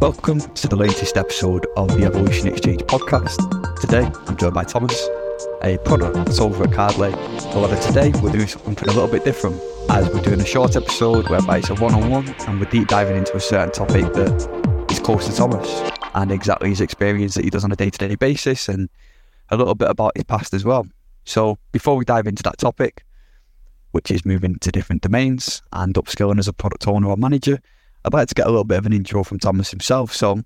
Welcome to the latest episode of the Evolution Exchange podcast. Today, I'm joined by Thomas, a product solver at Cardlay. However, today we're doing something a little bit different as we're doing a short episode whereby it's a one-on-one and we're deep diving into a certain topic that is close to Thomas and exactly his experience that he does on a day-to-day basis and a little bit about his past as well. So before we dive into that topic, which is moving to different domains and upskilling as a product owner or manager, I'd like to get a little bit of an intro from Thomas himself. So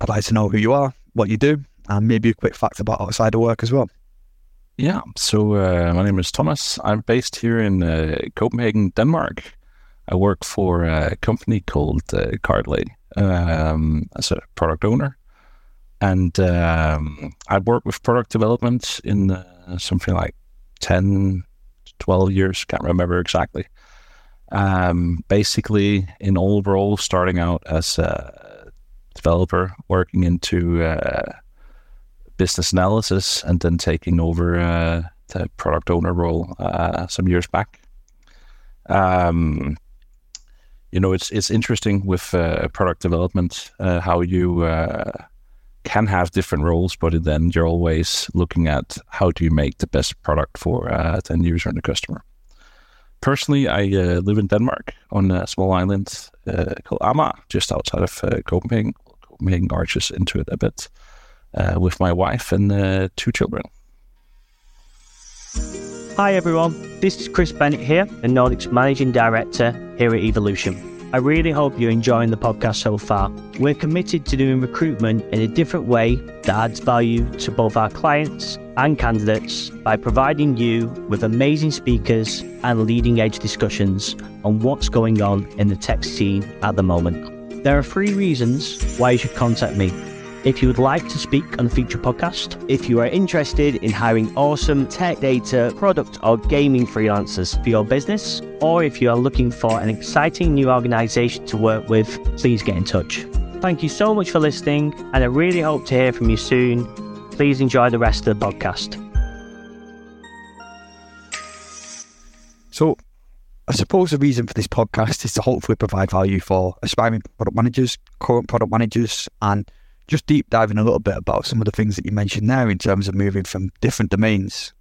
I'd like to know who you are, what you do, and maybe a quick fact about outside of work as well. Yeah, so uh, my name is Thomas. I'm based here in uh, Copenhagen, Denmark. I work for a company called uh, Cardlay um, as a product owner. And um, I work with product development in uh, something like 10, 12 years, can't remember exactly. Um, basically, in all roles, starting out as a developer, working into uh, business analysis, and then taking over uh, the product owner role uh, some years back. Um, you know, it's it's interesting with uh, product development uh, how you uh, can have different roles, but then you're always looking at how do you make the best product for the end user and the customer. Personally, I uh, live in Denmark on a small island uh, called Amager, just outside of uh, Copenhagen. Copenhagen arches into it a bit uh, with my wife and uh, two children. Hi everyone, this is Chris Bennett here, the Nordics Managing Director here at Evolution. I really hope you're enjoying the podcast so far. We're committed to doing recruitment in a different way that adds value to both our clients and candidates by providing you with amazing speakers and leading edge discussions on what's going on in the tech scene at the moment. There are three reasons why you should contact me. If you would like to speak on a future podcast, if you are interested in hiring awesome tech data, product, or gaming freelancers for your business, or if you are looking for an exciting new organization to work with, please get in touch. Thank you so much for listening, and I really hope to hear from you soon. Please enjoy the rest of the podcast. So, I suppose the reason for this podcast is to hopefully provide value for aspiring product managers, current product managers, and just deep diving a little bit about some of the things that you mentioned there in terms of moving from different domains.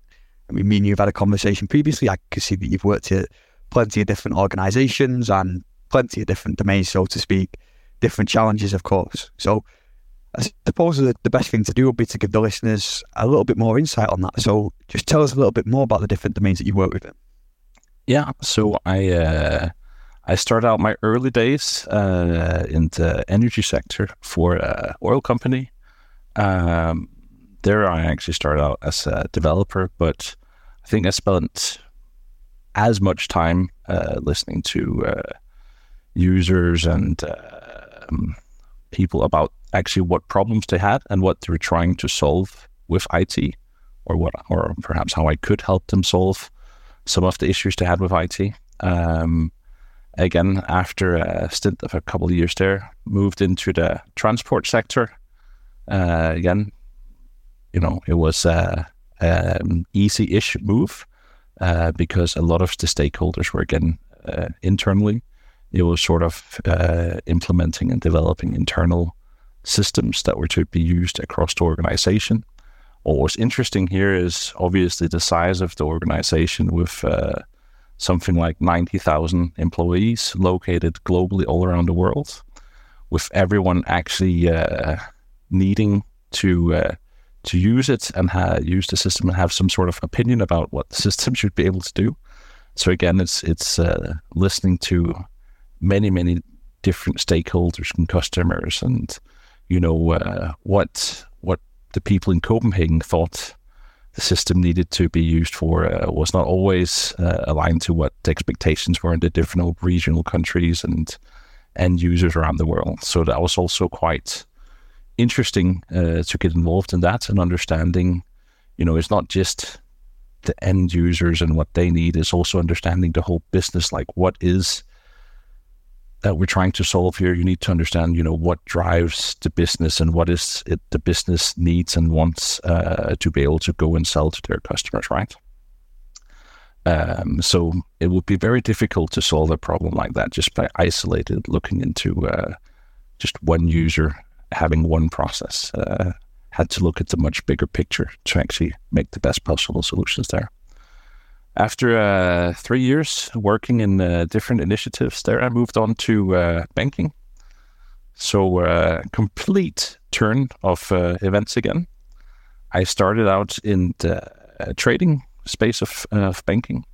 I mean, me and you've had a conversation previously. I can see that you've worked at plenty of different organizations and plenty of different domains, so to speak, different challenges, of course. So I suppose the, the best thing to do would be to give the listeners a little bit more insight on that. So just tell us a little bit more about the different domains that you work with. Yeah, so I uh, I started out my early days uh, in the energy sector for an oil company. Um, there, I actually started out as a developer, but I think I spent as much time uh, listening to uh, users and um, people about actually what problems they had and what they were trying to solve with IT, or what, or perhaps how I could help them solve some of the issues they had with IT. Um, again, after a stint of a couple of years there, moved into the transport sector. Uh, again, you know, it was an easy-ish move uh, because a lot of the stakeholders were again uh, internally. It was sort of uh, implementing and developing internal systems that were to be used across the organization. What was interesting here is obviously the size of the organization with uh, something like 90,000 employees located globally all around the world, with everyone actually uh, needing to uh, to use it and ha- use the system and have some sort of opinion about what the system should be able to do. So again, it's it's uh, listening to many many different stakeholders and customers, and you know uh, what what the people in Copenhagen thought the system needed to be used for uh, was not always uh, aligned to what the expectations were in the different regional countries and end users around the world. So that was also quite interesting uh, to get involved in that and understanding, you know, it's not just the end users and what they need, it's also understanding the whole business, like what is that we're trying to solve here, you need to understand, you know, what drives the business and what is it the business needs and wants uh, to be able to go and sell to their customers, right? Um, so it would be very difficult to solve a problem like that just by isolated looking into uh, just one user having one process. Uh, had to look at the much bigger picture to actually make the best possible solutions there. After uh, three years working in uh, different initiatives there, I moved on to uh, banking. So, uh, complete turn of uh, events again. I started out in the uh, trading space of, of banking,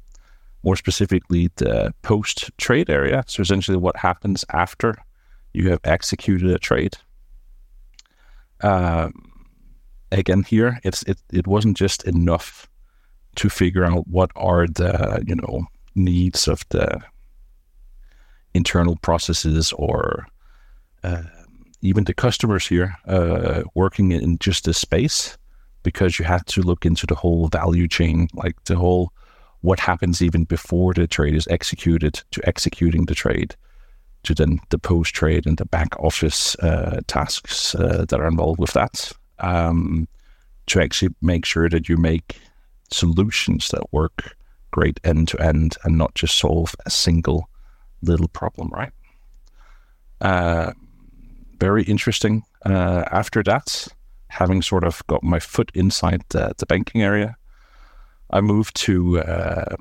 more specifically the post trade area. So, essentially, what happens after you have executed a trade. Um, again here it's it, it wasn't just enough to figure out what are the you know needs of the internal processes or uh, even the customers here uh, working in just this space because you have to look into the whole value chain like the whole what happens even before the trade is executed to executing the trade to then the post trade and the back office uh, tasks uh, that are involved with that. Um, to actually make sure that you make solutions that work great end to end and not just solve a single little problem, right? Uh, very interesting. Uh, after that, having sort of got my foot inside the, the banking area, I moved to uh,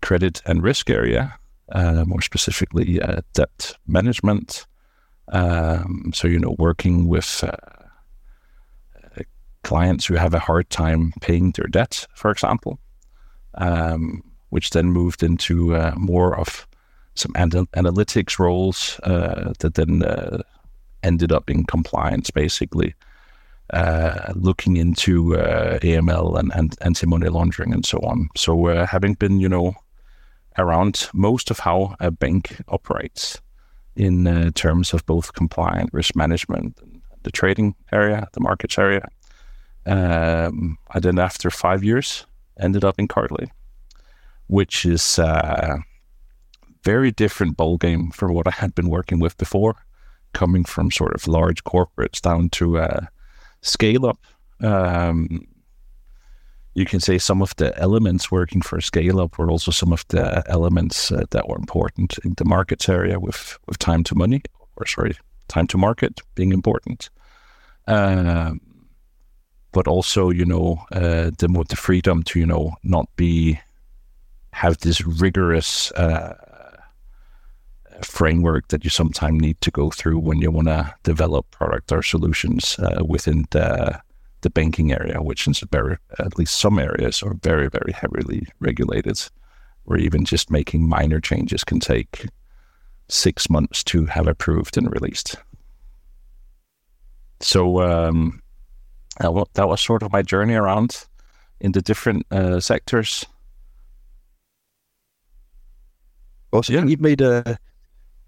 credit and risk area, uh, more specifically uh, debt management. Um, so, you know, working with uh, clients who have a hard time paying their debts, for example, um, which then moved into uh, more of some anal- analytics roles uh, that then uh, ended up in compliance, basically. Uh, looking into uh, AML and, and anti-money laundering and so on. So, uh, having been, you know, around most of how a bank operates in terms of both compliant risk management, the trading area, the markets area, um, I then, after five years, ended up in Cardlay, which is a very different ball game from what I had been working with before, coming from sort of large corporates down to uh, scale up. Um, you can say some of the elements working for scale up were also some of the elements uh, that were important in the markets area with, with time to money, or sorry, time to market being important. Um, but also you know uh, the the freedom to you know not be have this rigorous uh, framework that you sometimes need to go through when you want to develop product or solutions uh, within the the banking area, which is very at least some areas are very very heavily regulated, where even just making minor changes can take six months to have approved and released. So um, that was sort of my journey around in the different uh, sectors. Also, yeah. you've made a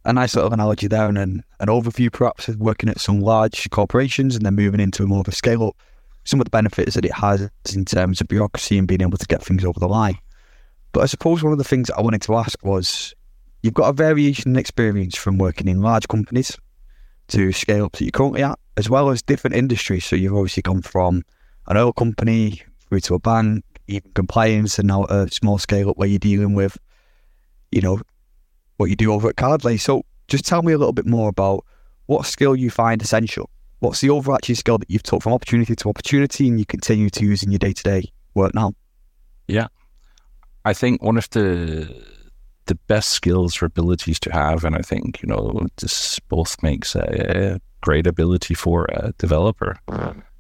a nice little analogy there and an, an overview, perhaps, of working at some large corporations and then moving into a more of a scale up. Some of the benefits that it has in terms of bureaucracy and being able to get things over the line. But I suppose one of the things I wanted to ask was you've got a variation in experience from working in large companies to scale ups that you're currently at, as well as different industries. So you've obviously gone from an oil company through to a bank, even compliance, and now a small scale up where you're dealing with, you know, what you do over at Cardlay. So just tell me a little bit more about what skill you find essential. What's the overarching skill that you've taught from opportunity to opportunity and you continue to use in your day to day work now? Yeah. I think one of the the best skills or abilities to have. And I think, you know, this both makes a great ability for a developer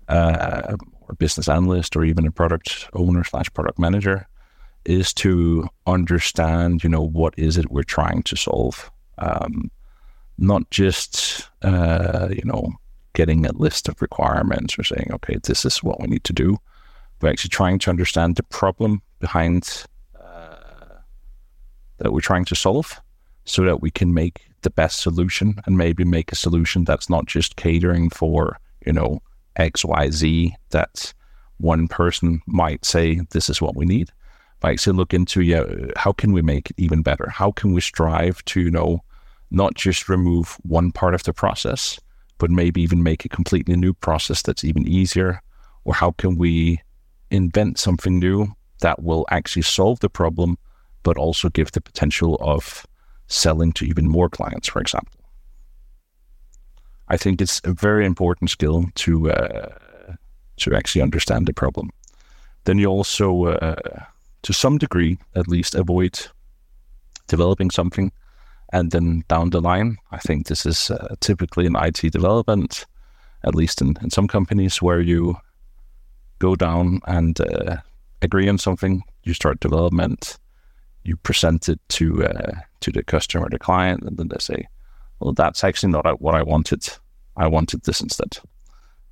uh, or business analyst or even a product owner slash product manager is to understand, you know, what is it we're trying to solve. Um, not just, uh, you know, getting a list of requirements or saying, okay, this is what we need to do, but actually trying to understand the problem behind that we're trying to solve so that we can make the best solution and maybe make a solution that's not just catering for, you know, XYZ that one person might say this is what we need. But actually look into yeah, how can we make it even better? How can we strive to, you know, not just remove one part of the process, but maybe even make a completely new process that's even easier? Or how can we invent something new that will actually solve the problem but also give the potential of selling to even more clients, for example. I think it's a very important skill to uh, to actually understand the problem. Then you also, uh, to some degree, at least, avoid developing something, and then down the line, I think this is uh, typically in IT development, at least in, in some companies, where you go down and uh, agree on something, you start development, you present it to uh, to the customer, the client, and then they say, "Well, that's actually not what I wanted. I wanted this instead."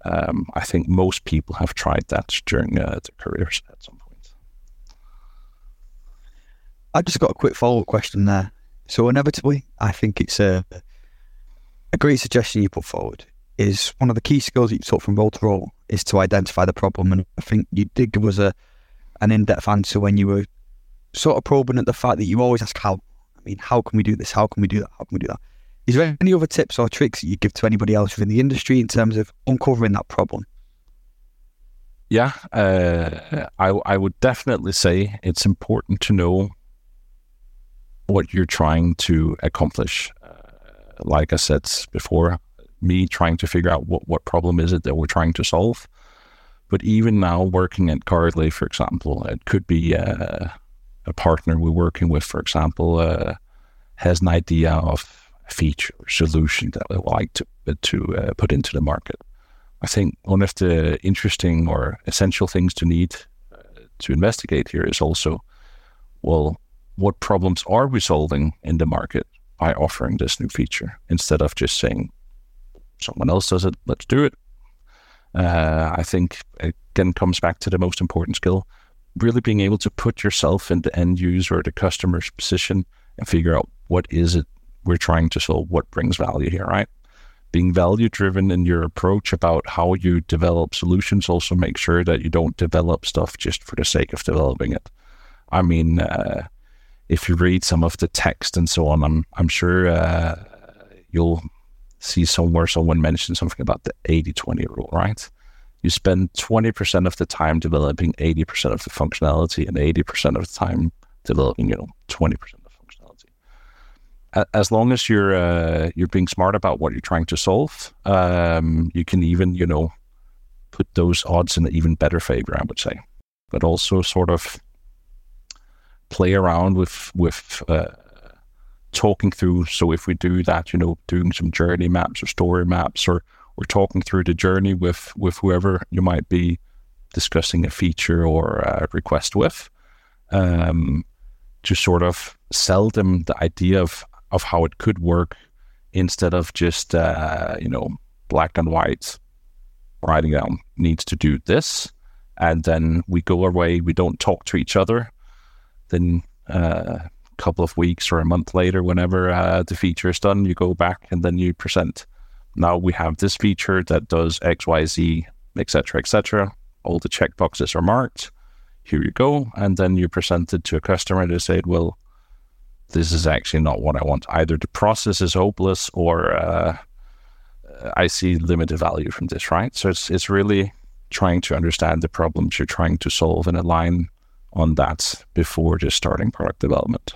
Um, I think most people have tried that during uh, their careers at some point. I just got a quick follow up question there. So inevitably, I think it's a a great suggestion you put forward. Is one of the key skills that you taught from role to role is to identify the problem, and I think you did give us a an in depth answer when you were sort of probing at the fact that you always ask how. I mean, how can we do this? How can we do that? How can we do that? Is there any other tips or tricks that you give to anybody else within the industry in terms of uncovering that problem? Yeah, uh, I I would definitely say it's important to know what you're trying to accomplish. Uh, like I said before, me trying to figure out what, what problem is it that we're trying to solve. But even now, working at Cardlay, for example, it could be uh, a partner we're working with, for example, uh, has an idea of a feature solution that they would like to to uh, put into the market. I think one of the interesting or essential things to need uh, to investigate here is also, well, what problems are we solving in the market by offering this new feature instead of just saying someone else does it, let's do it. Uh, I think again comes back to the most important skill, really being able to put yourself in the end user or the customer's position and figure out what is it we're trying to solve, what brings value here, right? Being value driven in your approach about how you develop solutions also make sure that you don't develop stuff just for the sake of developing it. I mean, uh, if you read some of the text and so on, I'm I'm sure uh, you'll see somewhere someone mentioned something about the 80-20 rule, right? You spend 20% of the time developing 80% of the functionality and 80% of the time developing, you know, 20% of the functionality. As long as you're uh, you're being smart about what you're trying to solve, um, you can even, you know, put those odds in an even better favor, I would say. But also sort of play around with with uh, talking through. So if we do that, you know, doing some journey maps or story maps, or we're talking through the journey with with whoever you might be discussing a feature or a request with, um, to sort of sell them the idea of of how it could work instead of just uh, you know black and white writing down needs to do this and then we go away we don't talk to each other then uh, a couple of weeks or a month later, whenever uh, the feature is done, you go back and then you present. Now we have this feature that does X, Y, Z, etc., etc. All the checkboxes are marked. Here you go, and then you present it to a customer. They say, "Well, this is actually not what I want. Either the process is hopeless, or uh, I see limited value from this." Right. So it's it's really trying to understand the problems you're trying to solve and align on that before just starting product development.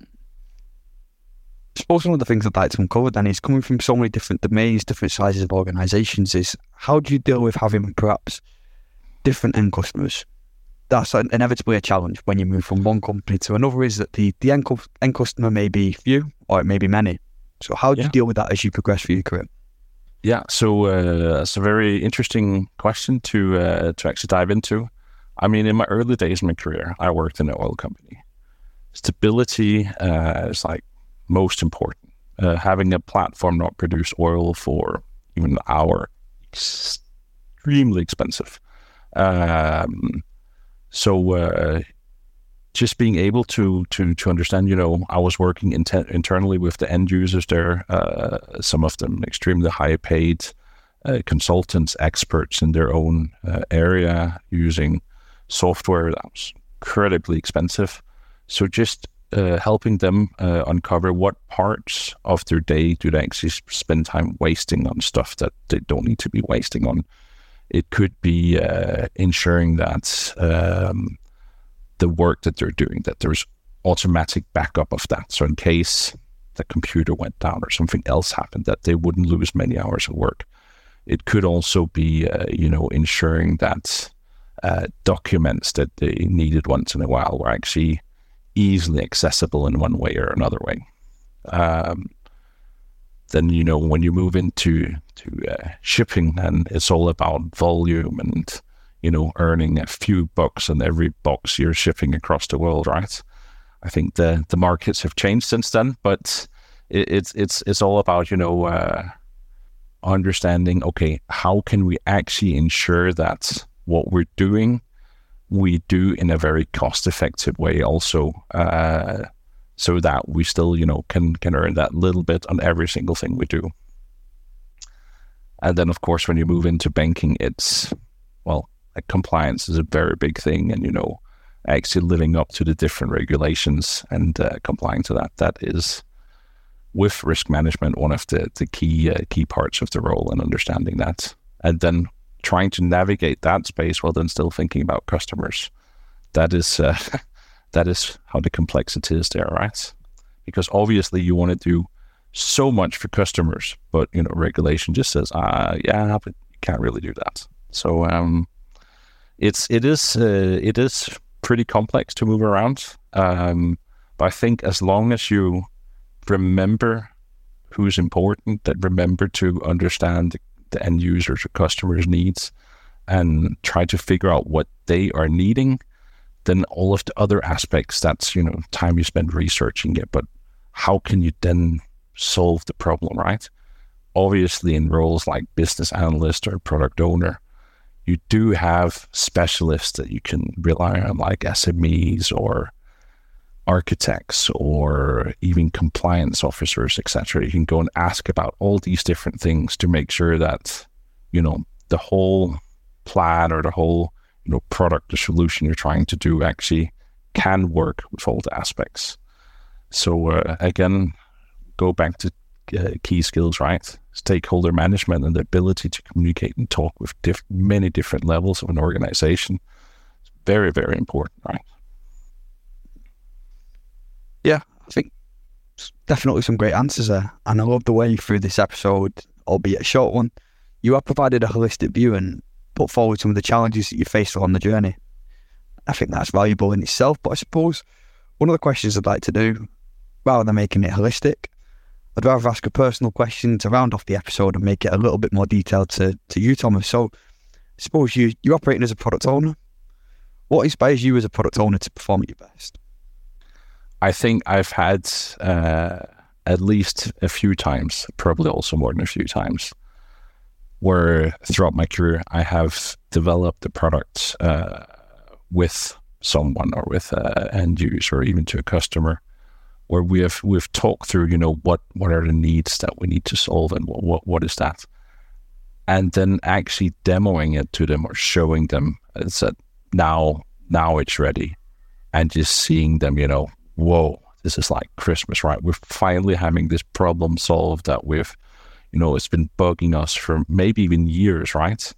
I suppose one of the things I'd like to uncover then is coming from so many different domains, different sizes of organizations, is how do you deal with having perhaps different end customers? That's inevitably a challenge when you move from one company to another, is that the, the end, end customer may be few or it may be many. So, how do yeah. you deal with that as you progress through your career? Yeah, so uh, it's a very interesting question to uh, to actually dive into. I mean, in my early days in my career, I worked in an oil company. Stability uh, is like most important. Uh, having a platform not produce oil for even an hour, extremely expensive. Um, so uh, just being able to to to understand, you know, I was working internally with the end users there. Uh, some of them extremely high paid uh, consultants, experts in their own uh, area, using software that was incredibly expensive. So just uh, helping them uh, uncover what parts of their day do they actually spend time wasting on stuff that they don't need to be wasting on. It could be uh, ensuring that um, the work that they're doing that there's automatic backup of that. So in case the computer went down or something else happened that they wouldn't lose many hours of work. It could also be, uh, you know, ensuring that uh, documents that they needed once in a while were actually easily accessible in one way or another way. Um, then you know when you move into to uh, shipping, and it's all about volume and you know earning a few bucks on every box you're shipping across the world, right? I think the the markets have changed since then, but it, it's it's it's all about you know uh, understanding. Okay, how can we actually ensure that what we're doing we do in a very cost effective way, also. Uh, so that we still, you know, can can earn that little bit on every single thing we do. And then, of course, when you move into banking, it's well, like compliance is a very big thing, and you know, actually living up to the different regulations and uh, complying to that. That is, with risk management, one of the the key uh, key parts of the role and understanding that. And then trying to navigate that space while then still thinking about customers. That is uh, that is how the complexity is there, right? Because obviously you want to do so much for customers, but you know regulation just says, uh, yeah, but you can't really do that. So um, it's it is uh, it is pretty complex to move around. Um, but I think as long as you remember who's important, that remember to understand the end users or customers' needs, and try to figure out what they are needing then all of the other aspects that's you know time you spend researching it but how can you then solve the problem right? Obviously in roles like business analyst or product owner you do have specialists that you can rely on like smes or architects or even compliance officers etc you can go and ask about all these different things to make sure that you know the whole plan or the whole you know product the solution you're trying to do actually can work with all the aspects. So uh, again, go back to uh, key skills, right? Stakeholder management and the ability to communicate and talk with diff- many different levels of an organization. It's very, very important, right? Yeah, I think definitely some great answers there. And I love the way through this episode, albeit a short one, you have provided a holistic view and put forward some of the challenges that you faced along the journey. I think that's valuable in itself. But I suppose one of the questions I'd like to do, rather than making it holistic, I'd rather ask a personal question to round off the episode and make it a little bit more detailed to, to you, Thomas. So, I suppose you, you're operating as a product owner. What inspires you as a product owner to perform at your best? I think I've had uh, at least a few times, probably also more than a few times, where throughout my career I have developed the product uh, with someone or with an end user or even to a customer where we have we've talked through you know what what are the needs that we need to solve and what what, what is that? And then actually demoing it to them or showing them and said now now it's ready. And just seeing them you know whoa this is like christmas right we're finally having this problem solved that we've you know, it's been bugging us for maybe even years, right?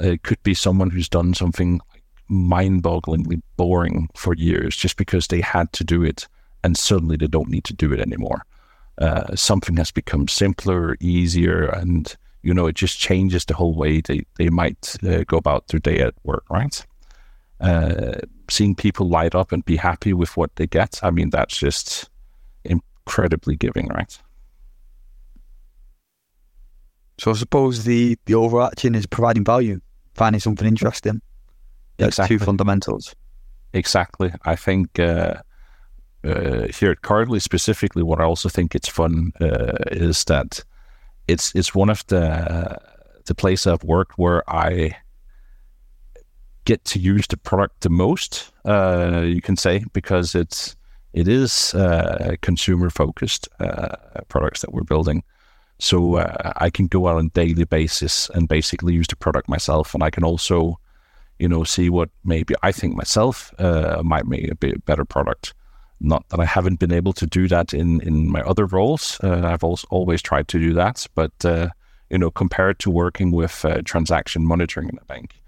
It could be someone who's done something mind-bogglingly boring for years just because they had to do it, and suddenly they don't need to do it anymore. Uh, something has become simpler, easier, and you know, it just changes the whole way they they might uh, go about their day at work, right? Uh, seeing people light up and be happy with what they get, I mean, that's just incredibly giving, right? So I suppose the the overarching is providing value, finding something interesting. That's exactly. two fundamentals. Exactly. I think uh, uh, here at Cardlay specifically, what I also think it's fun uh, is that it's it's one of the the places I've worked where I get to use the product the most. Uh, you can say because it's it is uh, consumer focused uh, products that we're building. So uh, I can go out on a daily basis and basically use the product myself, and I can also, you know, see what maybe I think myself uh, might make a bit better product. Not that I haven't been able to do that in in my other roles. Uh, I've also always tried to do that, but uh, you know, compared to working with transaction monitoring in a bank,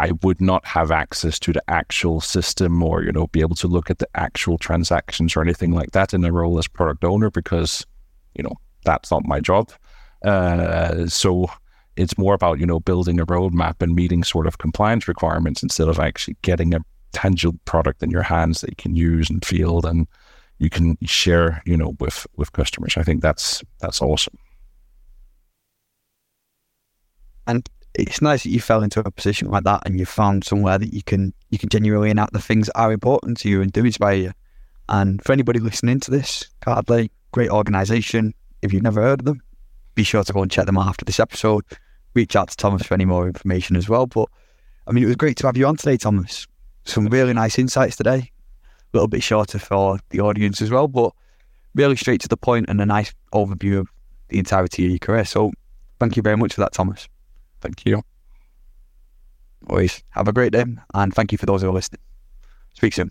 I would not have access to the actual system or, you know, be able to look at the actual transactions or anything like that in a role as product owner because, you know, that's not my job. Uh, so it's more about, you know, building a roadmap and meeting sort of compliance requirements instead of actually getting a tangible product in your hands that you can use and field and you can share, you know, with with customers. I think that's that's awesome. And it's nice that you fell into a position like that and you found somewhere that you can you can genuinely enact the things that are important to you and do inspire you. And for anybody listening to this, Cardlay, great organisation. If you've never heard of them, be sure to go and check them out after this episode. Reach out to Thomas for any more information as well. But I mean, it was great to have you on today, Thomas. Some really nice insights today. A little bit shorter for the audience as well, but really straight to the point and a nice overview of the entirety of your career. So thank you very much for that, Thomas. Thank you. Always have a great day and thank you for those who are listening. Speak soon.